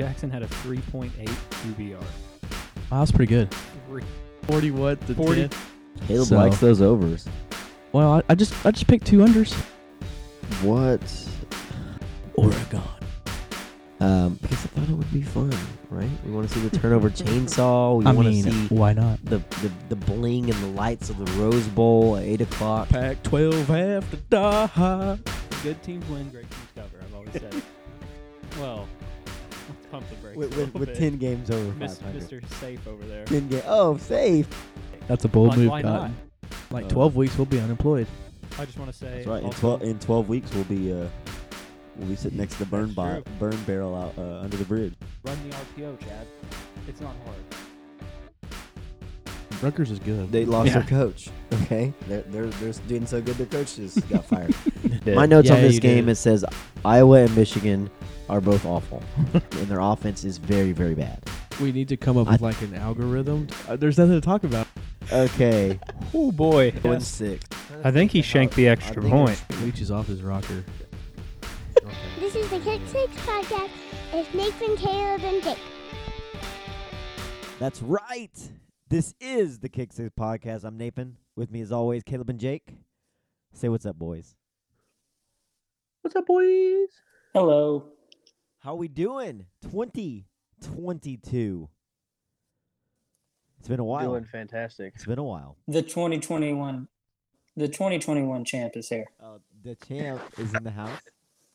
Jackson had a 3.8 QBR. Wow, that's pretty good. Three- 40 what? To 40. 10? Caleb So- likes those overs. Well, I, I just I just picked two unders. What? Oregon. Um, because I thought it would be fun, right? We want to see the turnover chainsaw. We I want to mean, see why not? the, the the bling and the lights of the Rose Bowl at eight o'clock. Pac-12 have to die. Good teams win, great teams cover. I've always said. it. well, let's pump the brakes. With, with, with ten games over Mis- 500. Mr. Safe over there. Ten ga- Oh, safe. That's a bold Like, move, why Cotton. Like Uh, 12 weeks, we'll be unemployed. I just want to say. That's right. In also- twelve in twelve weeks, we'll be uh, we'll be sitting next to the burn That's bo- burn barrel out uh, under the bridge. Run the RPO, Chad. It's not hard. Rutgers is good. They lost Yeah. their coach. Okay, they're they're they're doing so good. Their coach just got fired. My notes on this you game did. it says Iowa and Michigan are both awful, and their offense is very very bad. we need to come up I- with like an algorithm. Uh, there's nothing to talk about. Okay, Oh boy. one six. I think he shanked the extra point. Leach is off his rocker. This is the Kick Six podcast. It's Nathan, Caleb, and Jake. That's right. This is the Kick Six podcast. I'm Nathan. With me as always, Caleb and Jake. Say what's up, boys. What's up, boys? Hello. How are we doing? 2022. It's been a while. Doing fantastic. It's been a while. The 2021, the 2021 champ is here. Uh, the champ is in the house.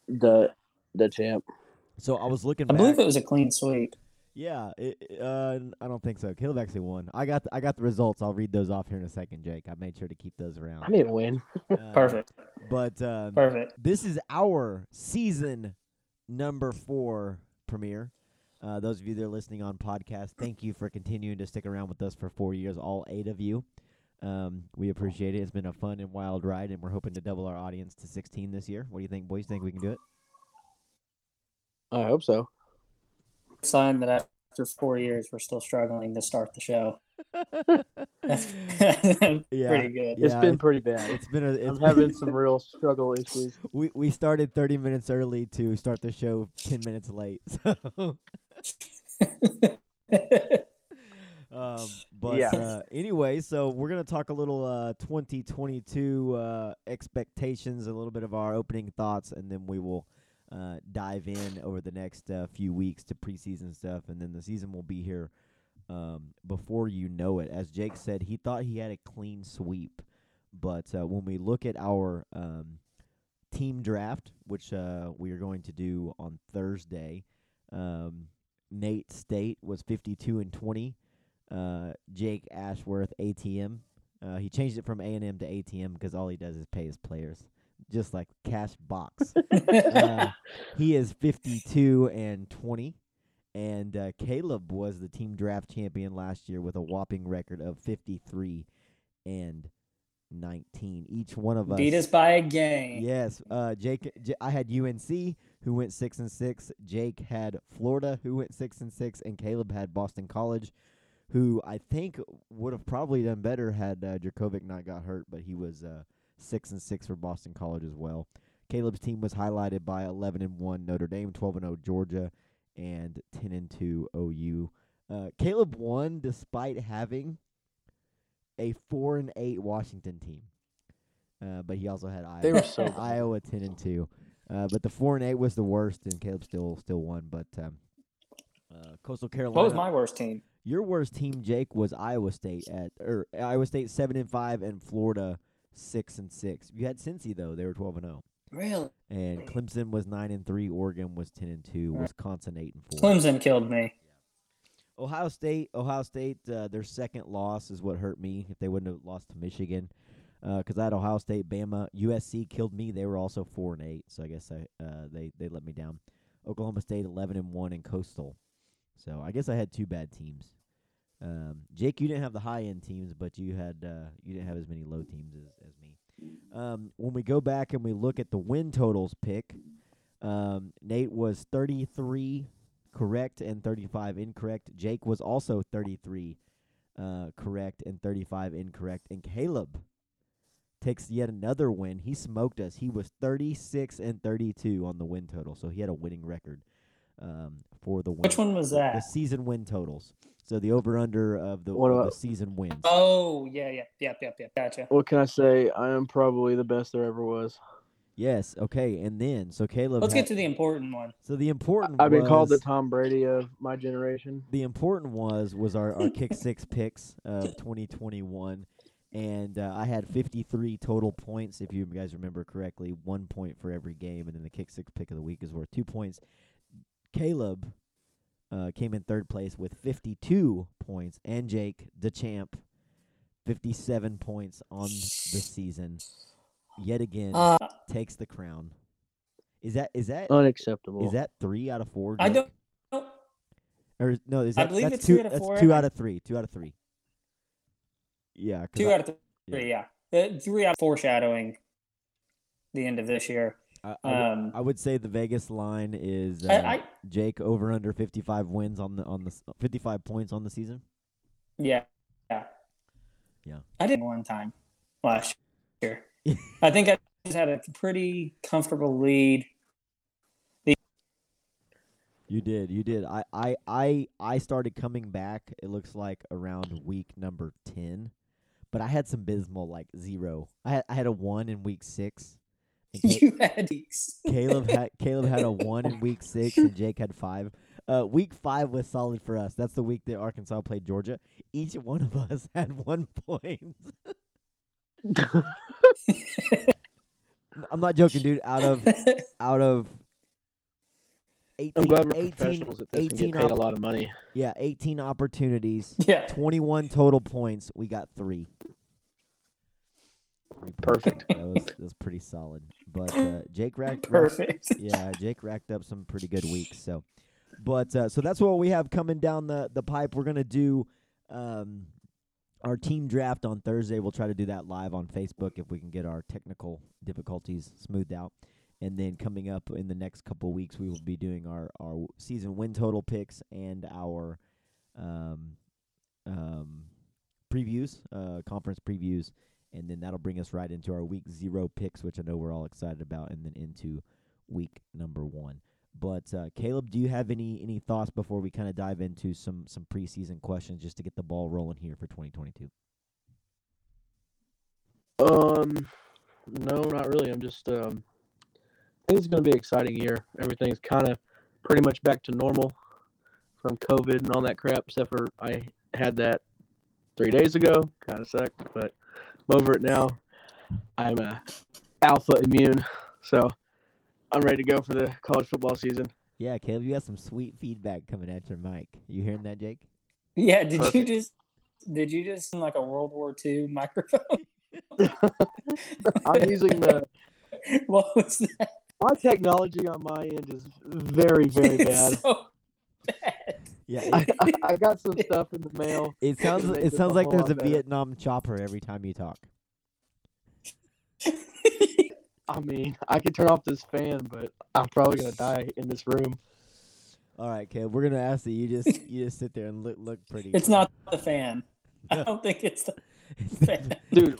The the champ. So I was looking I back. believe it was a clean sweep. Yeah, it, it- uh, I don't think so. Caleb actually won. I got the, I got the results. I'll read those off here in a second, Jake. I made sure to keep those around. I didn't win. Uh, Perfect. But um, Perfect. this is our season number four premiere. Uh, those of you that are listening on podcast, thank you for continuing to stick around with us for four years, all eight of you. Um, we appreciate it. It's been a fun and wild ride, and we're hoping to double our audience to 16 this year. What do you think, boys? Think we can do it? I hope so. Sign that after four years we're still struggling to start the show. That's Yeah, pretty good. yeah, it's been pretty bad. It's been a. It's I'm been- having some real struggle issues. we we started 30 minutes early to start the show 10 minutes late. So, um, but Yeah. uh, anyway, so we're gonna talk a little uh, 2022 uh, expectations, a little bit of our opening thoughts, and then we will uh, dive in over the next uh, few weeks to preseason stuff, and then the season will be here um, before you know it. As Jake said, he thought he had a clean sweep, but uh, when we look at our um, team draft, which uh, we are going to do on Thursday. Um, Nate State was 52 and 20. Uh, Jake Ashworth ATM. Uh, he changed it from A and M to ATM because all he does is pay his players, just like cash box. uh, he is 52 and 20. And uh, Caleb was the team draft champion last year with a whopping record of 53 and 19. Each one of us Beat us by a game. Yes, uh, Jake. J- I had UNC who went six and six. Jake had Florida who went six and six, and Caleb had Boston College, who I think would have probably done better had uh, Jurkovec not got hurt, but he was uh, six and six for Boston College as well. Caleb's team was highlighted by eleven and one Notre Dame, twelve and zero Georgia, and ten and two OU. Uh, Caleb won despite having a four and eight Washington team. Uh, but he also had Iowa. They were so. Iowa ten and two. Uh, but the four and eight was the worst, and Caleb still still won. But um, uh, Coastal Carolina. What was my worst team? Your worst team, Jake, was Iowa State at or Iowa State seven and five, and Florida six and six. You had Cincy though; they were twelve and zero. Really? And Clemson was nine and three. Oregon was ten and two. Wisconsin eight and four. Clemson killed me. Ohio State, Ohio State, uh, their second loss is what hurt me. If they wouldn't have lost to Michigan, because I had Ohio State, Bama, USC killed me. They were also four and eight, so I guess I uh, they they let me down. Oklahoma State eleven and one, and Coastal. So I guess I had two bad teams. Um, Jake, you didn't have the high end teams, but you had uh, you didn't have as many low teams as, as me. Um, when we go back and we look at the win totals pick, um, Nate was thirty three correct and 35 incorrect. Jake was also 33 uh, correct and 35 incorrect. And Caleb takes yet another win. He smoked us. He was 36 and 32 on the win total, so he had a winning record. Um, for the win. Which one was that? The season win totals. So the over under of the, What of the season wins. Oh yeah, yeah, yep, yep, yep. Gotcha. What can I say? I am probably the best there ever was. Yes. Okay. And then so Caleb. Let's had- get to the important one. so the important. I've been called the Tom Brady of my generation. the important was was our, our kick six picks of 2021 and uh, i had 53 total points if you guys remember correctly one point for every game and then the kick six pick of the week is worth two points caleb uh, came in third place with 52 points and jake the champ 57 points on the season yet again Uh, takes the crown is that is that Unacceptable. is that three out of four I don't. Or no, is that, I that believe it's two? three out of four. two out of three. Two out of three. Yeah. Two I, out of three, yeah. Uh, Three out of foreshadowing the end of this year. I, Um, I would say the Vegas line is uh, I, I Jake over under fifty five wins on the on the fifty five points on the season. yeah, yeah, Yeah. I did one time last year. I think I just had a pretty comfortable lead. You did, you did. I I I I started coming back. It looks like around week number ten, but I had some bismal like zero. I had I had a one in week six. And You had these. Caleb had Caleb had a one in week six, and Jake had five. Uh, week five was solid for us. That's the week that Arkansas played Georgia. Each one of us had one point. I'm not joking, dude. Out of out of 18, I'm glad we're 18 professionals at this and 18 get paid a lot of money. yeah, 18 opportunities, yeah. 21 total points. We got three. Perfect. That was that was pretty solid. But uh, Jake racked, racked Perfect. yeah, Jake racked up some pretty good weeks. So, but uh, so that's what we have coming down the the pipe. We're gonna do um, our team draft on Thursday. We'll try to do that live on Facebook if we can get our technical difficulties smoothed out. And then coming up in the next couple weeks, we will be doing our our season win total picks and our um, um, previews, uh, conference previews, and then that'll bring us right into our week zero picks, which I know we're all excited about, and then into week number one. But uh, Caleb, do you have any any thoughts before we kind of dive into some some preseason questions, just to get the ball rolling here for 2022? Um, no, not really. I'm just um, I think it's going to be an exciting year. Everything's kind of pretty much back to normal from COVID and all that crap, except for I had that three days ago. Kind of sucked, but I'm over it now. I'm a alpha immune, so I'm ready to go for the college football season. Yeah, Caleb, you got some sweet feedback coming at your mic. You hearing that, Jake? Yeah. Did you just did you just sound like a World War II microphone? I'm using the what was that? my technology on my end is very very bad. It's so bad. Yeah, I, I, I got some stuff in the mail. it sounds it it sounds like there's a better. Vietnam chopper every time you talk. I mean, I could turn off this fan, but I'm probably gonna die in this room. All right, Caleb, we're gonna ask that you just you just sit there and look look pretty. It's not the fan. I don't think it's the fan. Dude,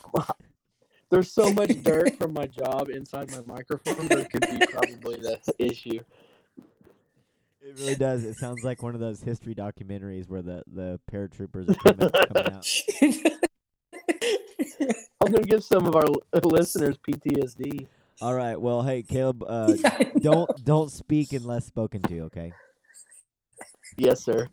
there's so much dirt from my job inside my microphone. There could be probably the issue. It really does. It sounds like one of those history documentaries where the the paratroopers are coming, coming out. I'm gonna give some of our listeners PTSD. All right. Well, hey, Caleb, uh, Yeah, don't don't speak unless spoken to. Okay. Yes, sir.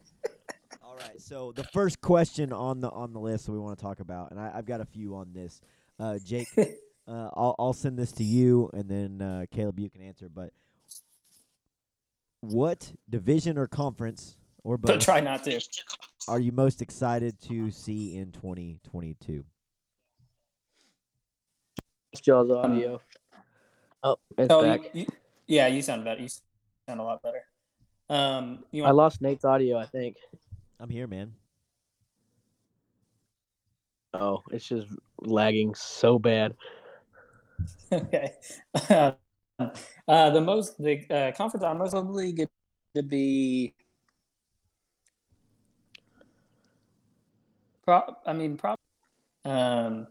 All right. So the first question on the on the list that we want to talk about, and I, I've got a few on this. Uh, Jake, uh, I'll I'll send this to you, and then uh, Caleb, you can answer. But what division or conference or But both try not to. are you most excited to see in 2022? Jaws audio. Oh, it's Oh, back. you, you, yeah, you sound better. You sound a lot better. Um, you I lost Nate's audio. I think. I'm here, man. Oh, it's just lagging so bad. okay. uh, the most the uh, conference I'm most likely get to be. Pro- I mean, probably um,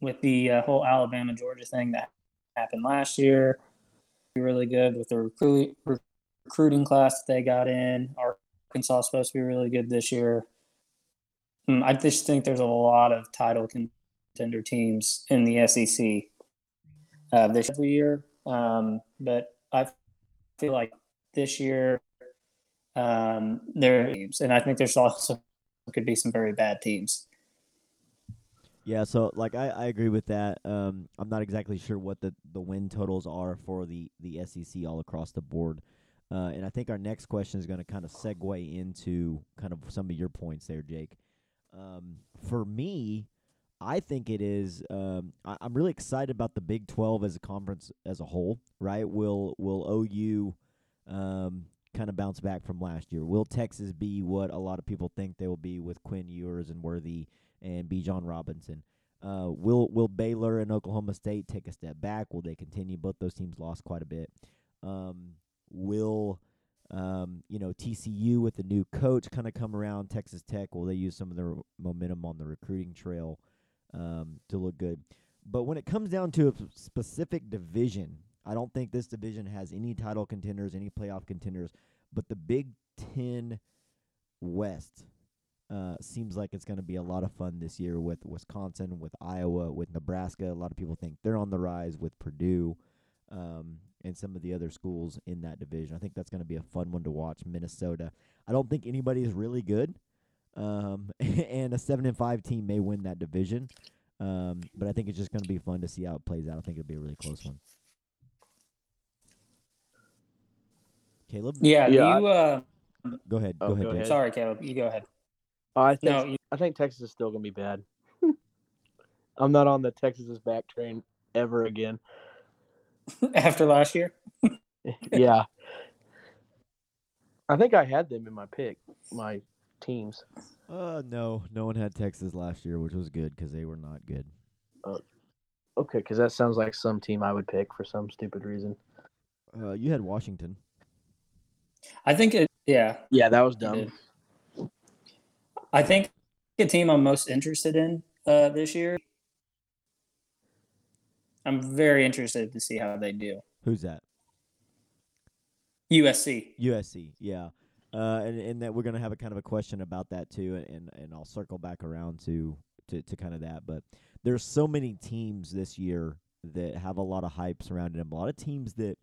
with the uh, whole Alabama Georgia thing that happened last year, really good with the recruit recruiting class that they got in. Arkansas is supposed to be really good this year. Hmm, I just think there's a lot of title contender teams in the SEC uh, this every year. Um, but I feel like this year um, there teams, and I think there's also could be some very bad teams. Yeah, so like I, I agree with that. Um, I'm not exactly sure what the, the win totals are for the, the SEC all across the board. Uh, and I think our next question is going to kind of segue into kind of some of your points there, Jake. Um, for me, I think it is. Um, I, am really excited about the Big 12 as a conference as a whole. Right? Will Will OU um, kind of bounce back from last year? Will Texas be what a lot of people think they will be with Quinn Ewers and Worthy and Bijan Robinson? Uh, will Will Baylor and Oklahoma State take a step back? Will they continue? Both those teams lost quite a bit. Um, will um, you know TCU with the new coach kind of come around? Texas Tech will they use some of their momentum on the recruiting trail um, to look good? But when it comes down to a specific division, I don't think this division has any title contenders, any playoff contenders. But the Big Ten West uh, seems like it's going to be a lot of fun this year with Wisconsin, with Iowa, with Nebraska. A lot of people think they're on the rise with Purdue um, and some of the other schools in that division. I think that's going to be a fun one to watch. Minnesota. I don't think anybody is really good, um, and a seven and five team may win that division. Um, but I think it's just going to be fun to see how it plays out. I think it'll be a really close one. Caleb? Yeah, Yeah, you. Uh, Go ahead. Oh, go ahead. go ahead. sorry, Caleb. You go ahead. I think No, you, I think Texas is still gonna be bad. I'm not on the Texas is back train ever again. after last year. yeah. I think I had them in my pick, my teams. Uh, no, no one had Texas last year, which was good because they were not good. Okay, because that sounds like some team I would pick for some stupid reason. Uh, you had Washington. I think it. Yeah, Yeah, that was dumb. I think the team I'm most interested in uh, this year. I'm very interested to see how they do. Who's that? USC. USC. Yeah. Uh, and and that we're gonna have a kind of a question about that too, and and I'll circle back around to to to kind of that. But there's so many teams this year that have a lot of hype surrounding them. A lot of teams that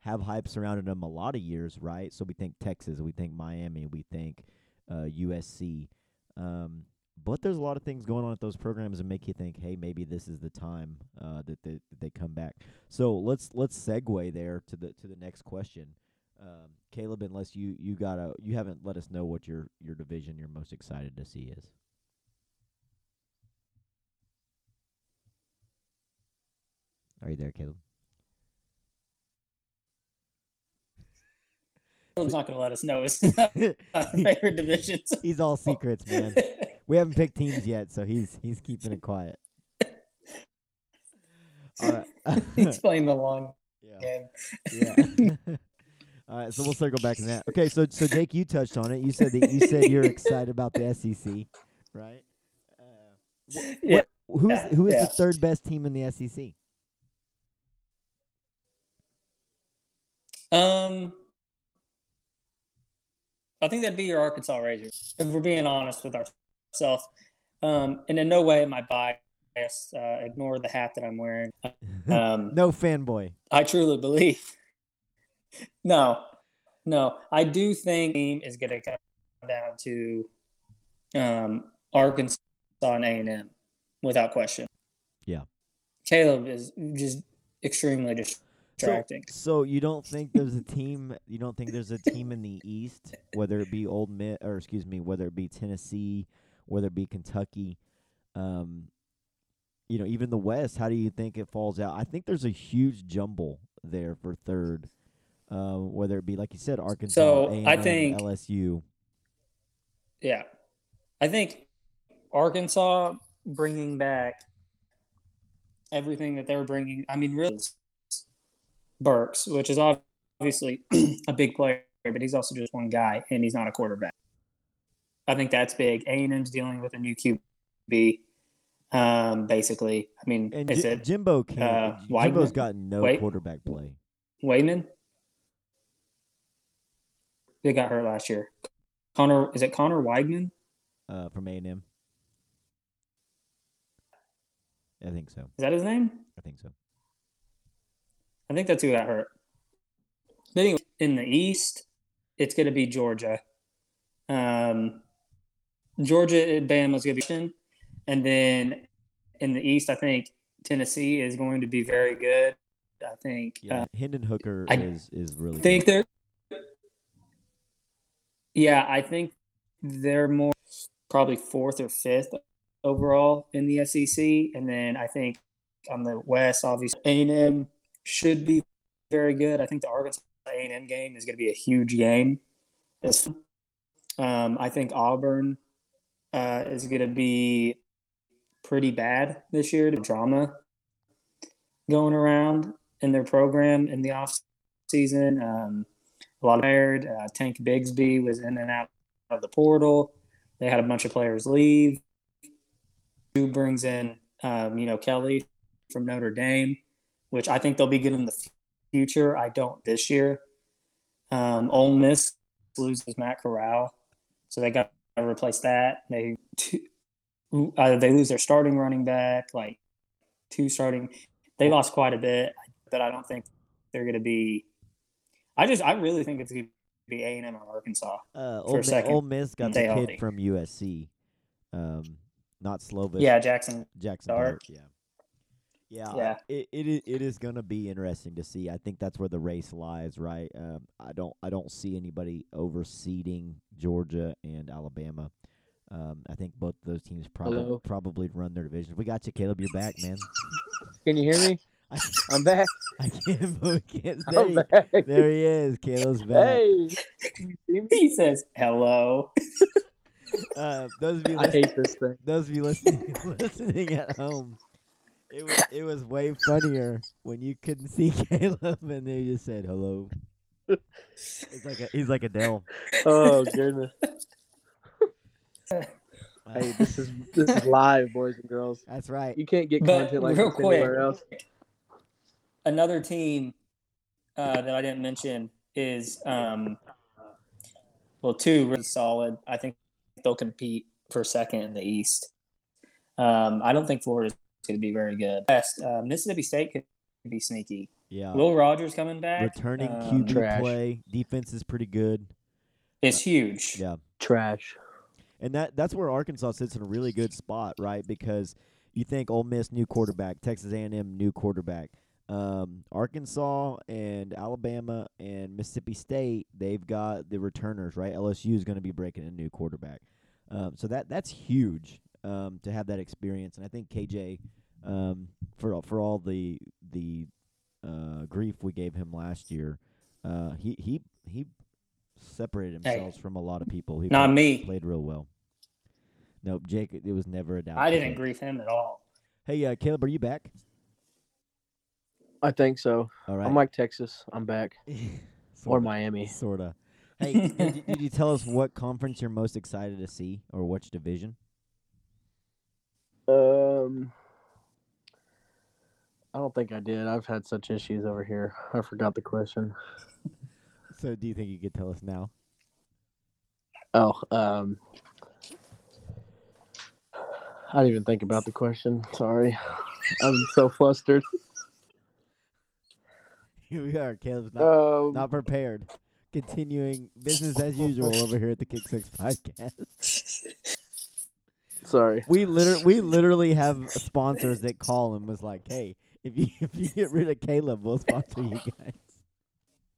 have hype surrounding them a lot of years, right? So we think Texas, we think Miami, we think uh, USC. Um, but there's a lot of things going on at those programs that make you think, hey, maybe this is the time uh, that, they, that they come back. So let's let's segue there to the to the next question. Um, Caleb, unless you you gotta you haven't let us know what your your division you're most excited to see is. Are you there, Caleb? Caleb's not going to let us know his favorite divisions. he's all secrets, man. We haven't picked teams yet, so he's he's keeping it quiet. All right. He's playing the long yeah. game. Yeah. All right, so we'll circle back to that. Okay, so so Jake, you touched on it. You said that you said you're excited about the SEC, right? Uh, Yeah. who's who is yeah. the third best team in the SEC? Um, I think that'd be your Arkansas Razors. If we're being honest with ourselves, um, and in no way am I biased. Uh, ignore the hat that I'm wearing. Um, no fanboy. I truly believe. No, no, I do think the team is going to come down to um, Arkansas and A and M without question. Yeah. Caleb is just extremely So, distracting. so you don't think there's a team? You don't think there's a team in the East, whether it be Ole Miss or excuse me, whether it be Tennessee, whether it be Kentucky, um, you know, even the West. How do you think it falls out? I think there's a huge jumble there for third, uh, whether it be like you said, Arkansas, So, I A&M, think- LSU. Yeah. I think Arkansas bringing back everything that they're bringing. I mean, really, Burks, which is obviously a big player, but he's also just one guy, and he's not a quarterback. I think that's big. A and M's dealing with a new QB, um, basically. I mean, And it Jimbo can't. uh, Jimbo's got no Wait. quarterback play. Weigman? That got hurt last year? Connor is it Connor Weigman? Uh, from A and M. I think so. Is that his name? I think so. I think that's who got hurt. But anyway, in the East, it's going to be Georgia. Um, Georgia, Bama's going to be, and then in the East, I think Tennessee is going to be very good. I think. Yeah, Uh, Hendon Hooker I is is really. think good. they're. Yeah, I think they're more probably fourth or fifth overall in the SEC, and then I think on the West, obviously A and M should be very good. I think the Arkansas A and M game is going to be a huge game. Um, I think Auburn uh, is going to be pretty bad this year. Drama going around in their program in the off season. Um, lot of. Uh, Tank Bigsby was in and out of the portal. They had a bunch of players leave. Who brings in, um, you know, Kelly from Notre Dame, which I think they'll be good in the future. I don't this year. Um, Ole Miss loses Matt Corral, so they got to replace that. They uh, they lose their starting running back, like two starting. They lost quite a bit, but I don't think they're going to be. I just I really think it's going to be A and M or Arkansas. Uh, for Ole, a second. Ole Miss got the kid healthy. from USC, um, not Slovis. Yeah, Jackson. Jackson Dart. Dart. Yeah. Yeah, Yeah. It, it it is gonna be interesting to see. I think that's where the race lies, right? Um, I don't I don't see anybody overseeding Georgia and Alabama. Um, I think both those teams probably Hello? probably run their divisions. We got you, Caleb. You're back, man. Can you hear me? I, I'm back. I can't believe can't there, I'm he, back. there he is. Caleb's back. Hey, you see me? He says hello. Uh, those of you I listening, hate this thing. those of you listening listening at home, it was it was way funnier when you couldn't see Caleb and they just said hello. It's like a, he's like a Adele. Oh goodness. Uh, Hey, this is this is live, boys and girls. that's right. You can't get But content like real this anywhere else. Another team uh, that I didn't mention is um, well, two really solid. I think they'll compete for second in the East. Um, I don't think Florida's going to be very good. Best uh, Mississippi State could be sneaky. Yeah. Will Rogers coming back? Returning um, QB Trash. play, defense is pretty good. is huge. Yeah. Trash. And that that's where Arkansas sits in a really good spot, right? Because you think Ole Miss new quarterback, Texas A&M new quarterback, um, Arkansas and Alabama and Mississippi State, they've got the returners, right? LSU is going to be breaking a new quarterback, um, so that that's huge um, to have that experience. And I think KJ, um, for all- for all the the uh, grief we gave him last year, uh, he he he separated Hey. himself from a lot of people. He Not played- me. played real well. Nope, Jake. It was never a doubt. I didn't grief him at all. Hey, uh, Caleb, are you back? I think so. All right. I'm like Texas. I'm back. Or Miami. Sorta. Hey, did, you, did you tell us what conference you're most excited to see, or which division? Um, I don't think I did. I've had such issues over here. I forgot the question. So, do you think you could tell us now? Oh, um, I didn't even think about the question. Sorry, I'm so flustered. Here we are. Caleb's not Um, not prepared. Continuing business as usual over here at the Kick Six Podcast. sorry. We literally we literally have sponsors that call and was like, "Hey, if you if you get rid of Caleb, we'll sponsor you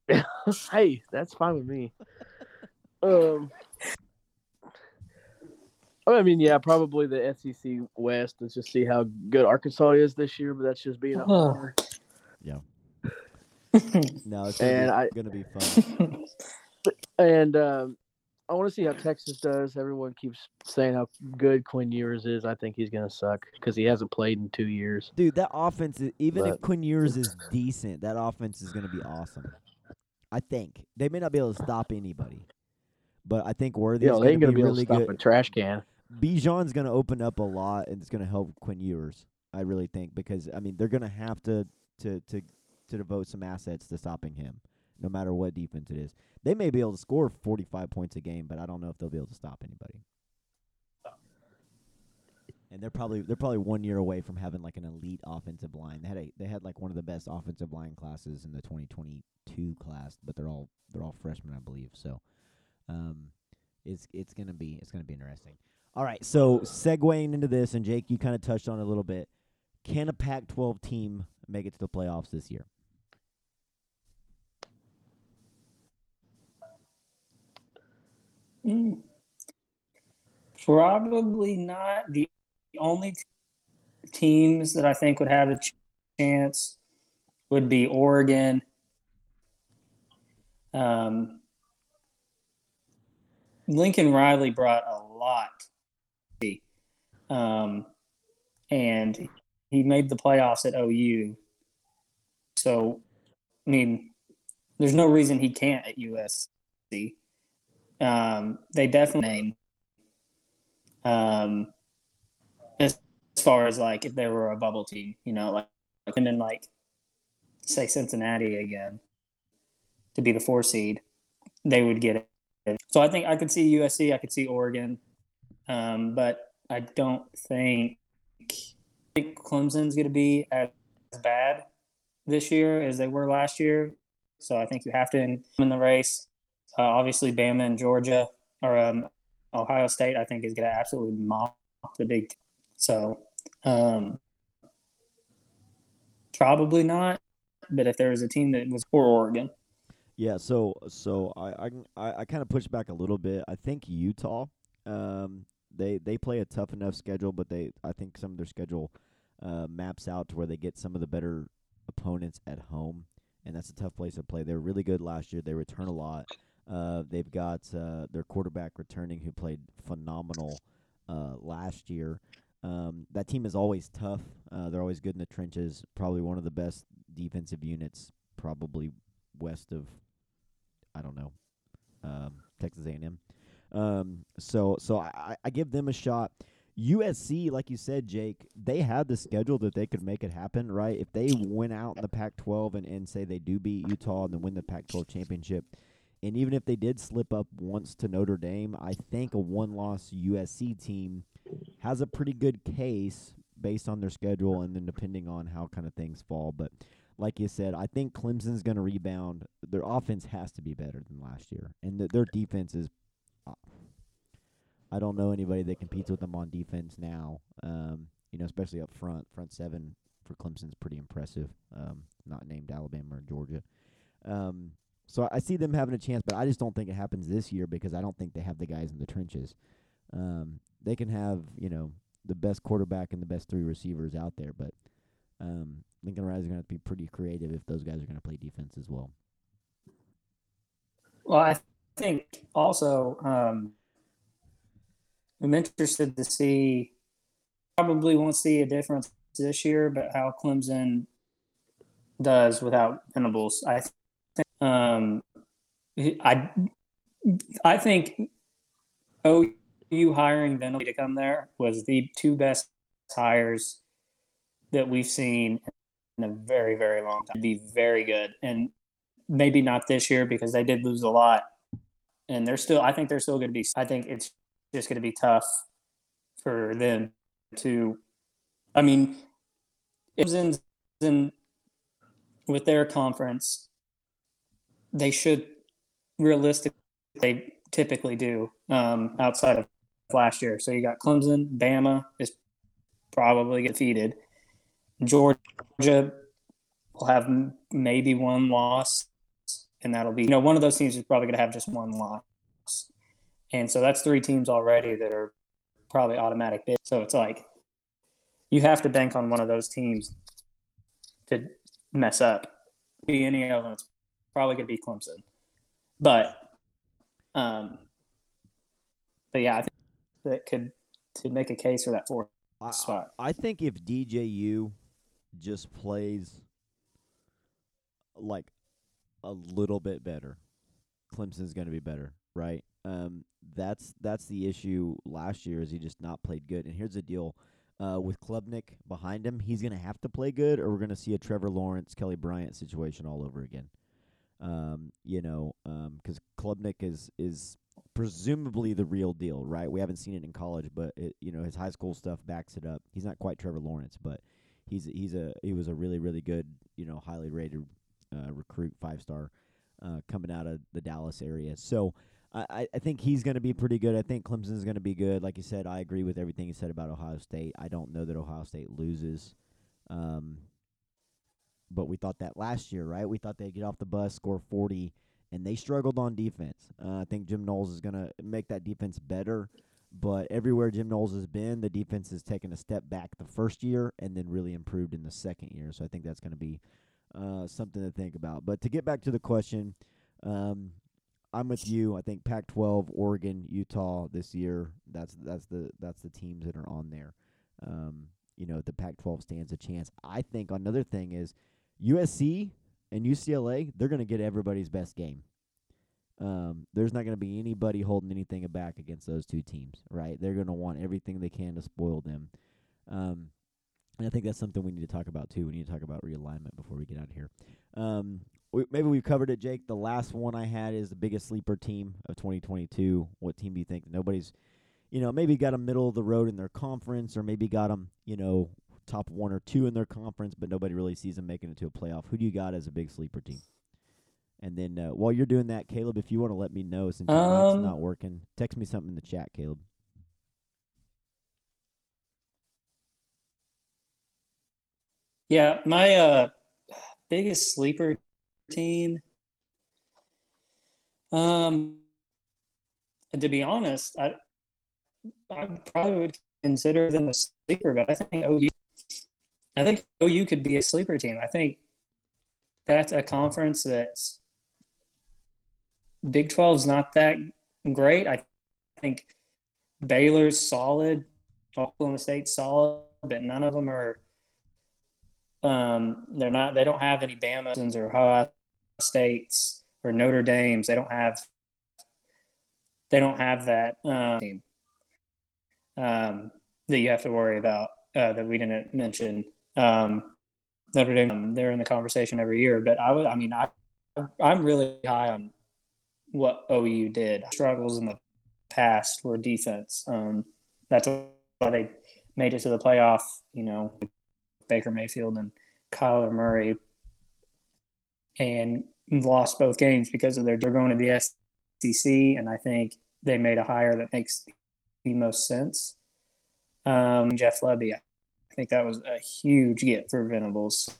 guys." hey, that's fine with me. Um, I mean, yeah, probably the SEC West. Let's just see how good Arkansas is this year. But that's just being a Oh. homer. No, it's gonna, And be, I- gonna be fun. And um, I want to see how Texas does. Everyone keeps saying how good Quinn Ewers is. I think he's gonna suck because he hasn't played in two years. Dude, that offense, is, even if Quinn Ewers is decent, that offense is going to be awesome. I think they may not be able to stop anybody, but I think Worthy. You know, they going ain't to gonna be be able really to stop good. a trash can. Bijan's going to open up a lot, and it's going to help Quinn Ewers. I really think because I mean they're going to have to to to to devote some assets to stopping him. no matter what defense it is. They may be able to score 45 points a game, but I don't know if they'll be able to stop anybody. And they're probably they're probably one year away from having like an elite offensive line. They had a they had like one of the best offensive line classes in the 2022 class, but they're all they're all freshmen, I believe. So, um, it's it's gonna be it's gonna be interesting. All right, so segueing into this, and Jake, you kind of touched on it a little bit. Can a Pac-12 team make it to the playoffs this year? Mm. Probably not. The only teams that I think would have a chance would be Oregon. Um, Lincoln Riley brought a lot, um, and he made the playoffs at OU. So, I mean, there's no reason he can't at USC. Um, they definitely um, as, as far as like if they were a bubble team, you know, like and then like say Cincinnati again to be the four seed, they would get it. So I think I could see USC, I could see Oregon, um, but I don't think I think Clemson's going to be as bad this year as they were last year. So I think you have to in, in the race. Uh, obviously, Bama and Georgia or um, Ohio State, I think, is going to absolutely mop the Big. Ten. So um, probably not. But if there was a team that was for Oregon, Yeah, so so I I I, kind of push back a little bit. I think Utah, um, they they play a tough enough schedule, but they I think some of their schedule uh, maps out to where they get some of the better opponents at home, and that's a tough place to play. They were really good last year. They return a lot. Uh, they've got uh, their quarterback returning who played phenomenal uh, last year. Um, that team is always tough. Uh, they're always good in the trenches. Probably one of the best defensive units, probably west of, I don't know, um, Texas A&M. Um, so so I, I give them a shot. USC, like you said, Jake, they had the schedule that they could make it happen, right? If they went out in the Pac-12 and, and say they do beat Utah and then win the Pac-12 championship, and even if they did slip up once to Notre Dame, I think a one-loss USC team has a pretty good case based on their schedule and then depending on how kind of things fall. But like you said, I think Clemson's going to rebound. Their offense has to be better than last year, and th- their defense is. Uh, I don't know anybody that competes with them on defense now. Um, you know, especially up front, front seven for Clemson's pretty impressive. Um, not named Alabama or Georgia. Um, so I see them having a chance, but I just don't think it happens this year because I don't think they have the guys in the trenches. Um, they can have you know the best quarterback and the best three receivers out there, but um, Lincoln Riley's going to have to be pretty creative if those guys are going to play defense as well. Well, I think also um, I'm interested to see. Probably won't see a difference this year, but how Clemson does without Venables. I. Um, I I think OU hiring Venables to come there was the two best hires that we've seen in a very very long time. Be very good and maybe not this year because they did lose a lot and they're still i think they're still going to be i think it's just going to be tough for them to i mean it was in, in with their conference they should realistically they typically do um, outside of last year. So you got clemson bama is probably defeated. Georgia will have m- maybe one loss and that'll be you know one of those teams is probably going to have just one loss. And so that's three teams already that are probably automatic bid. So it's like you have to bank on one of those teams to mess up. Be any of them. it's probably going to be clemson but um but yeah i think that could to make a case for that fourth I, spot I think if DJU just plays like a little bit better, Clemson's going to be better, right? Um, that's that's the issue. Last year is he just not played good. And here's the deal: uh, with Klubnik behind him, he's going to have to play good, or we're going to see a Trevor Lawrence, Kelly Bryant situation all over again. Um, you know, um, because Klubnik is is presumably the real deal, right? We haven't seen it in college, but it, you know his high school stuff backs it up. He's not quite Trevor Lawrence, but he's he's a he was a really really good you know highly rated uh, recruit, five star, uh, coming out of the Dallas area. So I I think he's going to be pretty good. I think Clemson's going to be good. Like you said, I agree with everything you said about Ohio State. I don't know that Ohio State loses. Um, but we thought that last year, right? We thought they'd get off the bus, score 40, and they struggled on defense. Uh, I think Jim Knowles is going to make that defense better. But everywhere Jim Knowles has been, the defense has taken a step back the first year and then really improved in the second year. So I think that's going to be uh, something to think about. But to get back to the question, um, I'm with you. I think Pac-12, Oregon, Utah this year. That's that's the that's the teams that are on there. Um, you know, the Pac-12 stands a chance. I think another thing is USC and UCLA. They're going to get everybody's best game. Um, there's not going to be anybody holding anything back against those two teams, right? They're going to want everything they can to spoil them. Um, and I think that's something we need to talk about too. We need to talk about realignment before we get out of here. Um, we, maybe we've covered it, Jake. The last one I had is the biggest sleeper team of 2022. What team do you think? Nobody's, you know, maybe got a middle of the road in their conference, or maybe got them, you know, top one or two in their conference, but nobody really sees them making it to a playoff. Who do you got as a big sleeper team? And then uh, while you're doing that, Caleb, if you want to let me know since your mic's Um, not working, text me something in the chat, Caleb. Yeah, my uh biggest sleeper team. Um, to be honest, I I probably would consider them a sleeper, but I think OU. I think OU could be a sleeper team. I think that's a conference that's Big 12's not that great. I think Baylor's solid, Oklahoma State's solid, but none of them are um, they're not. They don't have any Bama's or Ohio States or Notre Dame's. They don't have. They don't have that um, team um, that you have to worry about uh, that we didn't mention. Um, Notre Dame. um, They're in the conversation every year, but I would. I mean, I I'm really high on what OU did. Struggles in the past were defense. Um, that's why they made it to the playoff. You know, Baker Mayfield and Kyler Murray and lost both games because of their they're going to the SEC, and I think they made a hire that makes the most sense. Um, Jeff Lebby, I think that was a huge get for Venables.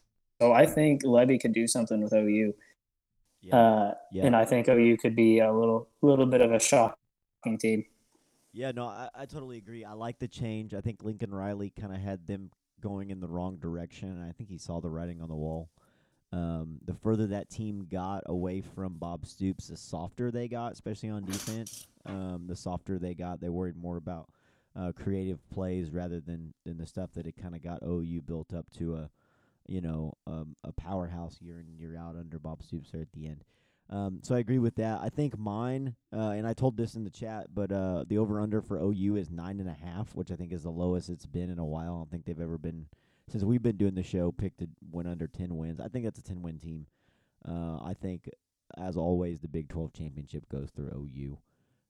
So I think Lebby could do something with OU, uh, Yeah. and I think OU could be a little little bit of a shocking team. Yeah, no, I, I totally agree. I like the change. I think Lincoln Riley kind of had them going in the wrong direction, and I think he saw the writing on the wall. Um, the further that team got away from Bob Stoops, the softer they got, especially on defense. Um, the softer they got, they worried more about uh, creative plays rather than, than the stuff that it kind of got OU built up to a, you know, um, a powerhouse year in year out under Bob Stoops there at the end. Um, so I agree with that. I think mine, uh, and I told this in the chat, but uh, the over under for OU is nine and a half, which I think is the lowest it's been in a while. I don't think they've ever been since we've been doing the show picked win under ten wins. I think that's a ten win team. Uh, I think, as always, the Big Twelve championship goes through OU.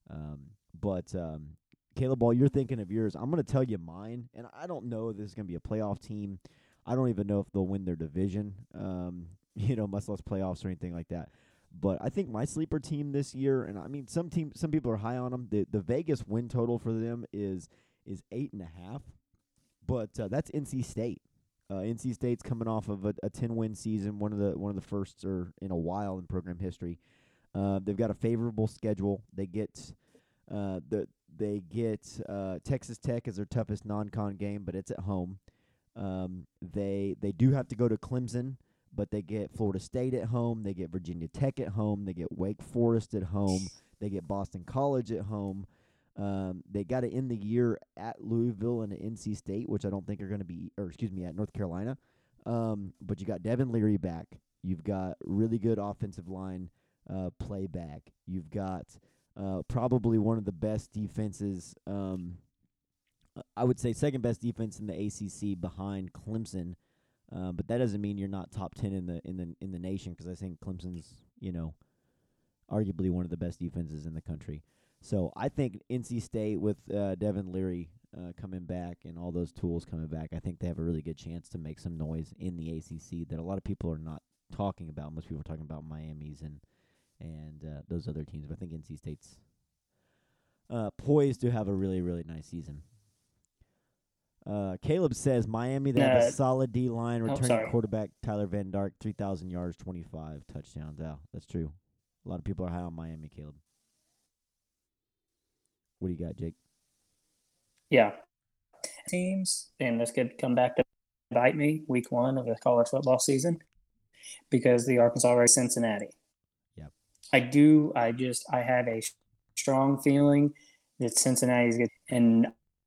Um, but um, Caleb, while you're thinking of yours, I'm going to tell you mine, and I don't know if this is going to be a playoff team. I don't even know if they'll win their division. Um, you know, much less playoffs or anything like that. But I think my sleeper team this year, and I mean some team, some people are high on them. The the Vegas win total for them is is eight and a half, but uh, that's NC State. Uh, NC State's coming off of a, a ten win season, one of the one of the first or in a while in program history. Uh, they've got a favorable schedule. They get uh, the they get uh, Texas Tech as their toughest non-con game, but it's at home. Um, they they do have to go to Clemson, but they get Florida State at home. They get Virginia Tech at home. They get Wake Forest at home. They get Boston College at home. Um, they got to end the year at Louisville and NC State, which I don't think are going to be, or excuse me, at North Carolina. Um, but you got Devin Leary back. You've got really good offensive line uh, play back. You've got uh, probably one of the best defenses. Um, I would say second best defense in the ACC behind Clemson. Um, but that doesn't mean you're not top ten in the in the in the nation because I think Clemson's you know arguably one of the best defenses in the country. So I think NC State with uh, Devin Leary uh, coming back and all those tools coming back, I think they have a really good chance to make some noise in the ACC that a lot of people are not talking about. Most people are talking about Miami's and and uh, those other teams, but I think NC State's uh, poised to have a really really nice season. Uh, Caleb says Miami they have a solid D line. oh, Returning sorry. quarterback Tyler Van Dyke, three thousand yards, twenty five touchdowns. Yeah, that's true. A lot of people are high on Miami. Caleb, what do you got, Jake? Yeah. Teams, and this could come back to bite me week one of the college football season because the Arkansas race Cincinnati. I do. I just, I have a strong feeling that Cincinnati Cincinnati's good, and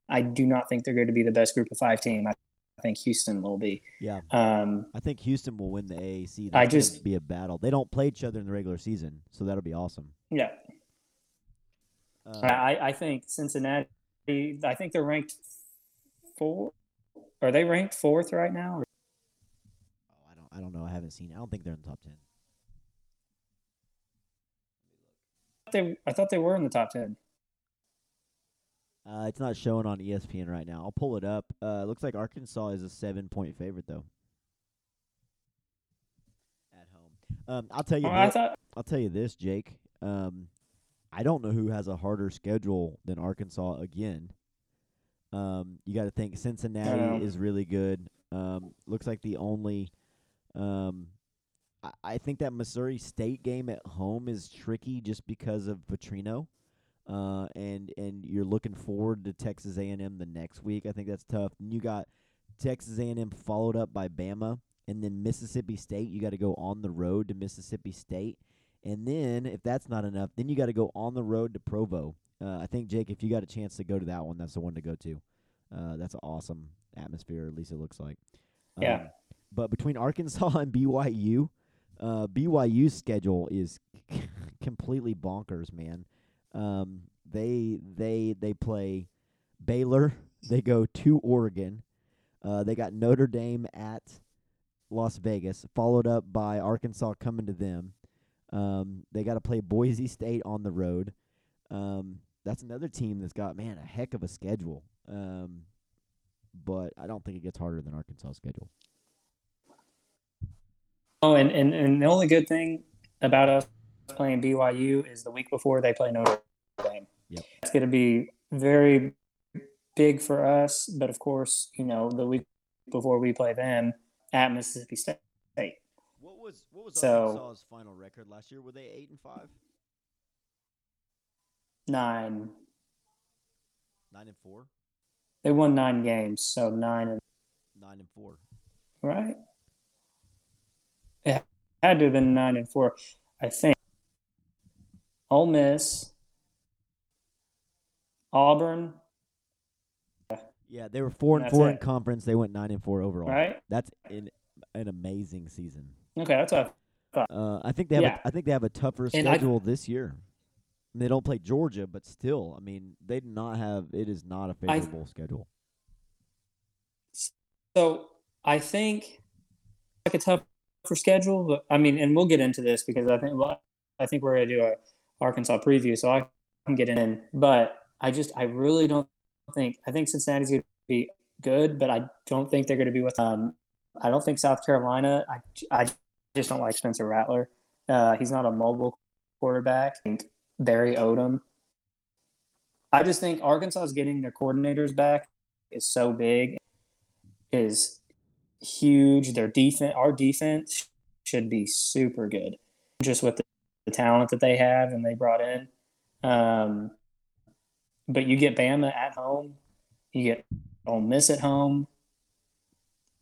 I do not think they're going to be the best group of five team. I think Houston will be. Yeah, Um, I think Houston will win the AAC. I just- be a battle. They don't play each other in the regular season, so that'll be awesome. yeah. Uh, I, I think Cincinnati, I think they're ranked four. Are they ranked fourth right now? oh, I don't. I don't know. I haven't seen. I don't think they're in the top ten. They, I thought they were in the top 10. Uh, it's not showing on ESPN right now. I'll pull it up. Uh, it looks like Arkansas is a seven point favorite though. At home, um, I'll tell you. Oh, this, thought, I'll tell you this, Jake. Um, I don't know who has a harder schedule than Arkansas again. Um, you got to think Cincinnati is really good. Um, looks like the only. Um, I, I think that Missouri State game at home is tricky just because of Petrino. Uh, and and you're looking forward to Texas A&M the next week. I think that's tough. And you got Texas A&M followed up by Bama, and then Mississippi State. You got to go on the road to Mississippi State, and then if that's not enough, then you got to go on the road to Provo. Uh, I think Jake, if you got a chance to go to that one, that's the one to go to. Uh, that's an awesome atmosphere. At least it looks like. Yeah. Um, but between Arkansas and BYU, uh, BYU's schedule is completely bonkers, man. Um, they they they play Baylor. They go to Oregon. Uh, they got Notre Dame at Las Vegas, followed up by Arkansas coming to them. Um, they got to play Boise State on the road. Um, that's another team that's got man a heck of a schedule. Um, but I don't think it gets harder than Arkansas' schedule. Oh, and, and, and the only good thing about us playing BYU is the week before they play Notre Dame. Yep. It's going to be very big for us, but of course, you know, the week before we play them at Mississippi State. What was what was So- Arkansas's final record last year? Were they eight and five, Nine. nine and four, They won nine games, so nine and nine and four? right. It had to have been nine and four, I think. Ole Miss, Auburn, Yeah, they were four and That's four in conference. They went nine and four overall. right? That's an an amazing season. Okay, that's what. Uh, I think they have. Yeah. A, I think they have a tougher And I- schedule this year. They don't play Georgia, but still, I mean, they do not have. It is not a favorable schedule. So I think like a tougher schedule, but I mean, and we'll get into this because I think well, I think we're gonna do a Arkansas preview, so I can get in. But I just I really don't think I think Cincinnati's gonna be good, but I don't think they're gonna be with um I don't think South Carolina. I I just don't like Spencer Rattler. Uh, he's not a mobile quarterback. I think Barry Odom. I just think Arkansas's getting their coordinators back is so big is huge. Their defense, our defense, should be super good, just with the, the talent that they have and they brought in. Um, but you get Bama at home, you get Ole Miss at home.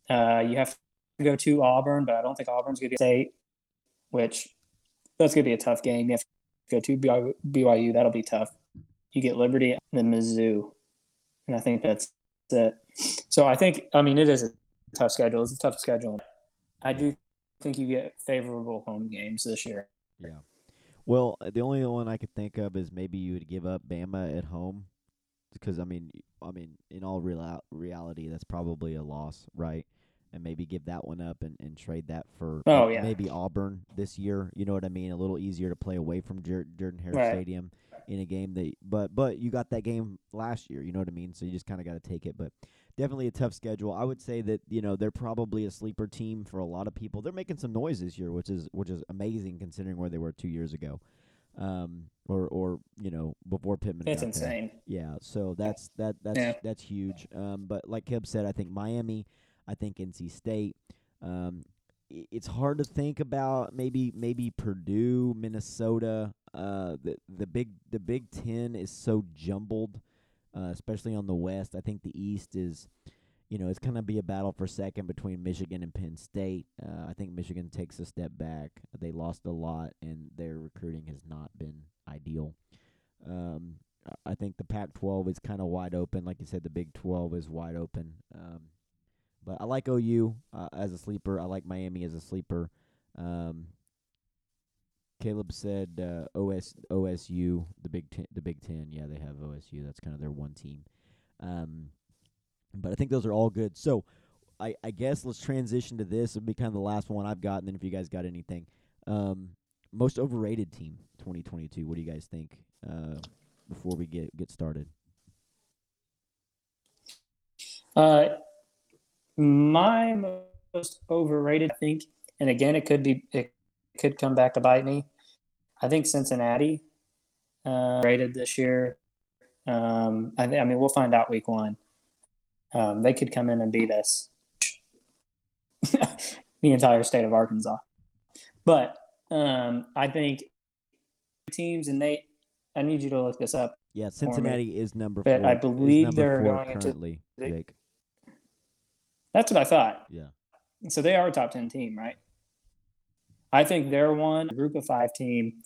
Uh, you have to go to Auburn, but I don't think Auburn's going to be state, which that's going to be a tough game. You have to go to BYU. That'll be tough. You get Liberty and then Mizzou, and I think that's it. So I think, I mean, it is a tough schedule. It's a tough schedule. I do think you get favorable home games this year. Yeah. Well, the only one I could think of is maybe you would give up Bama at home, because I mean, I mean, in all real reality, that's probably a loss, right? and maybe give that one up and, and trade that for Oh, uh, yeah. maybe Auburn this year. You know what I mean? A little easier to play away from Jer- Jordan Harris Right. Stadium in a game that but but you got that game last year, you know what I mean? So you just kind of got to take it, but definitely a tough schedule. I would say that, you know, they're probably a sleeper team for a lot of people. They're making some noise this year, which is which is amazing considering where they were 2 years ago. Um or or, you know, before Pittman It's got there. insane. Yeah, so that's that that's Yeah. that's huge. Um, but like Kib said, I think Miami, I think NC State. Um, i- it's hard to think about maybe maybe Purdue, Minnesota. Uh, the the big the Big Ten is so jumbled, uh, especially on the West. I think the East is, you know, it's gonna be a battle for second between Michigan and Penn State. Uh, I think Michigan takes a step back. They lost a lot, and their recruiting has not been ideal. Um, I- think the Pac-12 is kind of wide open. Like you said, the Big 12 is wide open. Um, but I like OU uh, as a sleeper. I like Miami as a sleeper. Um, Caleb said uh, OS OSU the Big Ten, the Big Ten. Yeah, they have OSU. That's kind of their one team. Um, but I think those are all good. So I, I guess let's transition to this. It'll be kind of the last one I've got, and then if you guys got anything, um, most overrated team 2022. What do you guys think? Uh, before we get get started. Uh, my most overrated, I think, and again, it could be, it could come back to bite me. I think Cincinnati uh, rated this year. Um, I, thi- I mean, we'll find out week one. Um, they could come in and beat us, the entire state of Arkansas. But um, I think teams, and they, I need you to look this up. Yeah, Cincinnati is number four. But. I believe they're going currently. Jake. That's what I thought. Yeah. So they are a top 10 team, right? I think they're one group of five team.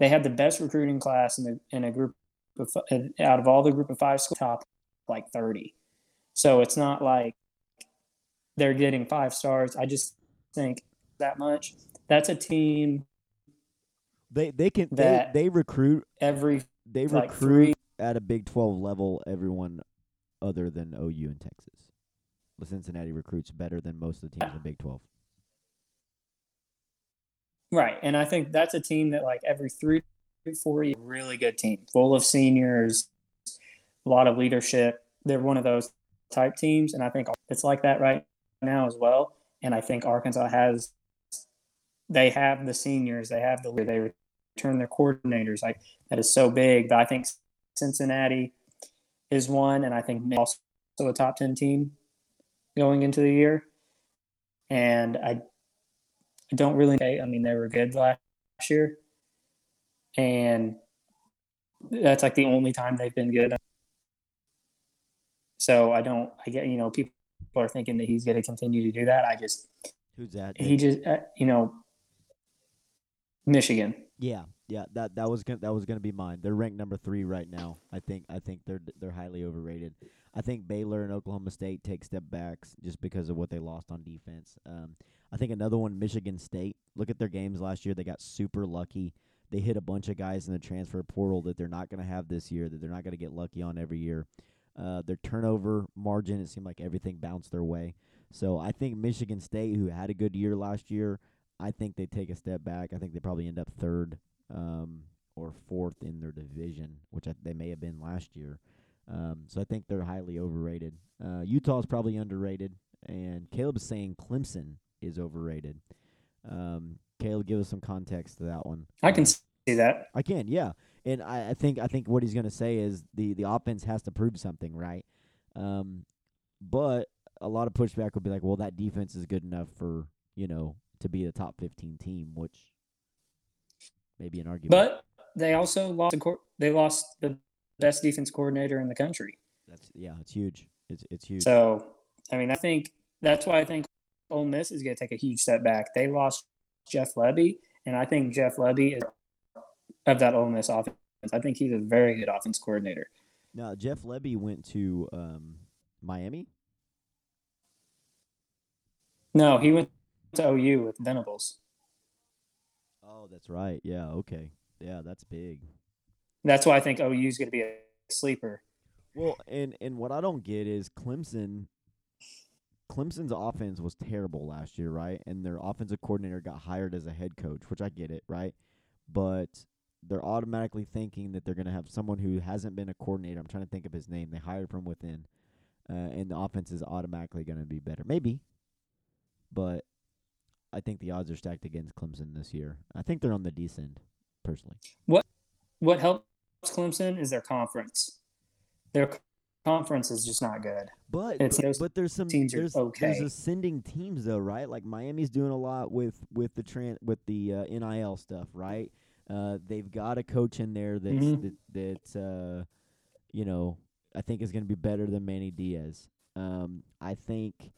They had the best recruiting class in, the, in a group of, out of all the group of five schools, top like 30. So it's not like they're getting five stars. I just think that much. That's a team They they can they, That- they recruit every they like recruit three. at a Big 12 level everyone other than OU and Texas. The Cincinnati recruits better than most of the teams in Big 12. Right. And I think that's a team that like every three, four years, really good team, full of seniors, a lot of leadership. They're one of those type teams. And I think it's like that right now as well. And I think Arkansas has, they have the seniors, they have the, they return their coordinators. Like that is so big. But I think Cincinnati is one. And I think also a top 10 team going into the year. And I I don't really. I mean, they were good last year, and that's like the only time they've been good. So I don't. I get you know people are thinking that he's going to continue to do that. I just Who's that? he just uh, you know Michigan. Yeah, yeah, that that was gonna that was gonna be mine. They're ranked number three right now. I think I think they're they're highly overrated. I think Baylor and Oklahoma State take step backs just because of what they lost on defense. Um, I think another one, Michigan State. Look at their games last year; they got super lucky. They hit a bunch of guys in the transfer portal that they're not going to have this year. That they're not going to get lucky on every year. Uh, their turnover margin, it seemed like everything bounced their way. So I think Michigan State, who had a good year last year, I think they take a step back. I think they probably end up third um, or fourth in their division, which I, they may have been last year. Um, so I think they're highly overrated. Uh, Utah's probably underrated, and Caleb's saying Clemson is overrated. Um, Caleb, give us some context to that one. I can Uh, see that. I can, yeah. And I, I think I think what he's gonna say is the the offense has to prove something, right? Um, but a lot of pushback will be like, well, that defense is good enough for you know to be a top fifteen team, which may be an argument. But they also lost. A cor- they lost the best defense coordinator in the country. that's yeah, it's huge. It's it's huge. So, I mean, I think that's why I think Ole Miss is going to take a huge step back. They lost Jeff Lebby, and I think Jeff Lebby is of that Ole Miss offense. I think he's a very good offense coordinator. now Jeff Lebby went to um, Miami. No, he went to OU with Venables. Oh, that's right. Yeah. Okay. Yeah, that's big. That's why I think OU is going to be a sleeper. Well, and and what I don't get is Clemson. Clemson's offense was terrible last year, right? And their offensive coordinator got hired as a head coach, which I get it, right? But they're automatically thinking that they're going to have someone who hasn't been a coordinator. I'm trying to think of his name. They hired from within, uh, and the offense is automatically going to be better. Maybe, but I think the odds are stacked against Clemson this year. I think they're on the descent, personally. What what helps Clemson is their conference. Their conference is just not good. But but, there's some teams there's okay. there's ascending teams though, right? Like Miami's doing a lot with with the tran- with the uh, NIL stuff, right? Uh, they've got a coach in there that's Mhm. that that uh, you know I think is going to be better than Manny Diaz. Um, I think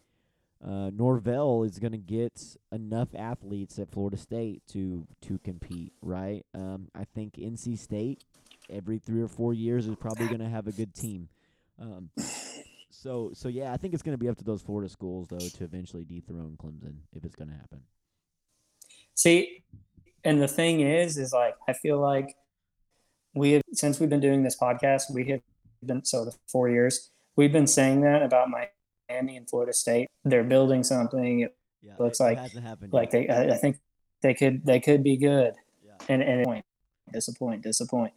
uh, Norvell is going to get enough athletes at Florida State to to compete, right? Um, I think NC State every three or four years is probably going to have a good team. Um, so so yeah, I think it's going to be up to those Florida schools though to eventually dethrone Clemson if it's going to happen. See, and the thing is, is like I feel like we have since we've been doing this podcast, we have been so the four years we've been saying that about Miami and Florida State. They're building something. It Yeah, Looks it, like- it hasn't happened. like yet. they, I, I think they could they could be good, yeah. and and disappoint, disappoint, disappoint.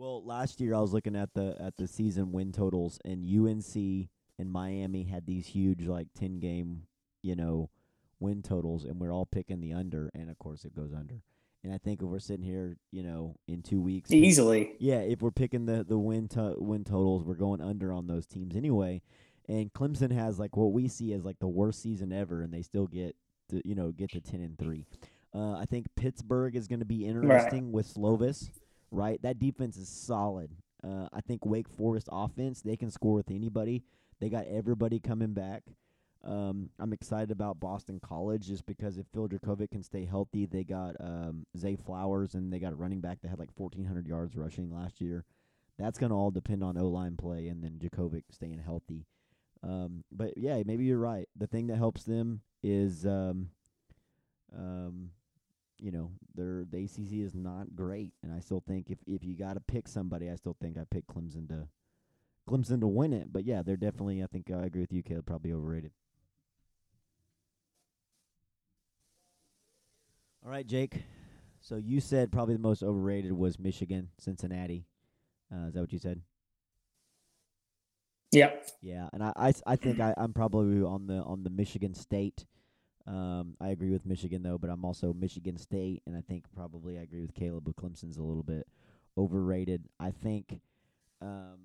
Well, last year I was looking at the at the season win totals, and UNC and Miami had these huge like ten game, you know, win totals, and we're all picking the under, and of course it goes under. And I think if we're sitting here, you know, in two weeks, Easily, Yeah, if we're picking the the win to- win totals, we're going under on those teams anyway. And Clemson has like what we see as like the worst season ever, and they still get to you know get to ten and three. Uh, I think Pittsburgh is going to be interesting with Slovis, right? That defense is solid. Uh, I think Wake Forest offense they can score with anybody. They got everybody coming back. Um, I'm excited about Boston College just because if Phil Jurkovec can stay healthy, they got um, Zay Flowers and they got a running back that had like 1,400 yards rushing last year. That's going to all depend on O line play and then Dracovic staying healthy. Um, but yeah, maybe you're right. The thing that helps them is, um, um, you know, their the ACC is not great, and I still think if if you got to pick somebody, I still think I pick Clemson to Clemson to win it. But yeah, they're definitely. I think I agree with you, Caleb. Probably overrated. All right, Jake. So you said probably the most overrated was Michigan, Cincinnati. Uh, is that what you said? yeah. Yeah, and I, I, I think I, I'm probably on the on the Michigan State. Um, I agree with Michigan though, but I'm also Michigan State, and I think probably I agree with Caleb. But Clemson's a little bit overrated. I think, um,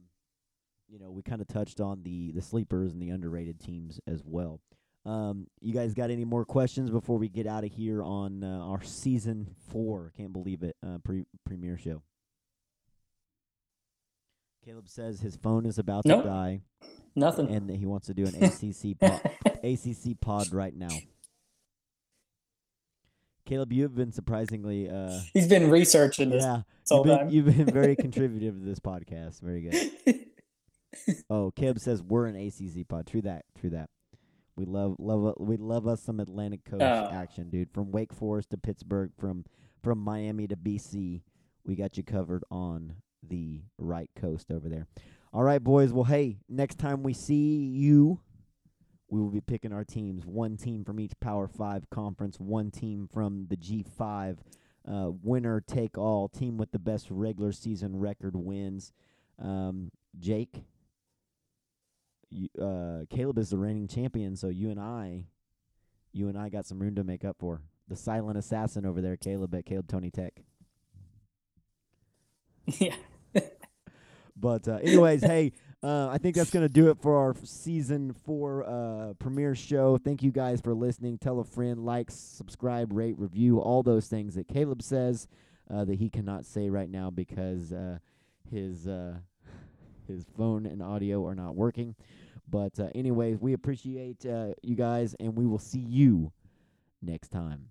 you know, we kind of touched on the the sleepers and the underrated teams as well. Um, you guys got any more questions before we get out of here on uh, our season four? Can't believe it. Uh, pre- premiere show. Caleb says his phone is about Nope. to die Nothing. and that he wants to do an ACC pod, ACC pod right now. Caleb, you have been surprisingly, uh, He's been researching this yeah, you've been, you've been very contributive to this podcast. Very good. Oh, Caleb says we're an ACC pod. True that. True that. We love love we love us some Atlantic Coast Oh. action, dude. From Wake Forest to Pittsburgh, from from Miami to BC, we got you covered on the right coast over there. All right, boys. Well, hey, next time we see you, we will be picking our teams. One team from each Power Five conference, one team from the G Five. Uh, winner take all. Team with the best regular season record wins. Um, Jake, you, uh, Caleb is the reigning champion, so you and I, you and I got some room to make up for. The silent assassin over there, Caleb at Caleb Tony Tech. yeah. But uh, anyways, hey, Uh, I think that's going to do it for our season four uh, premiere show. Thank you guys for listening. Tell a friend, like, subscribe, rate, review, all those things that Caleb says uh, that he cannot say right now because uh, his uh, his phone and audio are not working. But anyways, we appreciate you guys, and we will see you next time.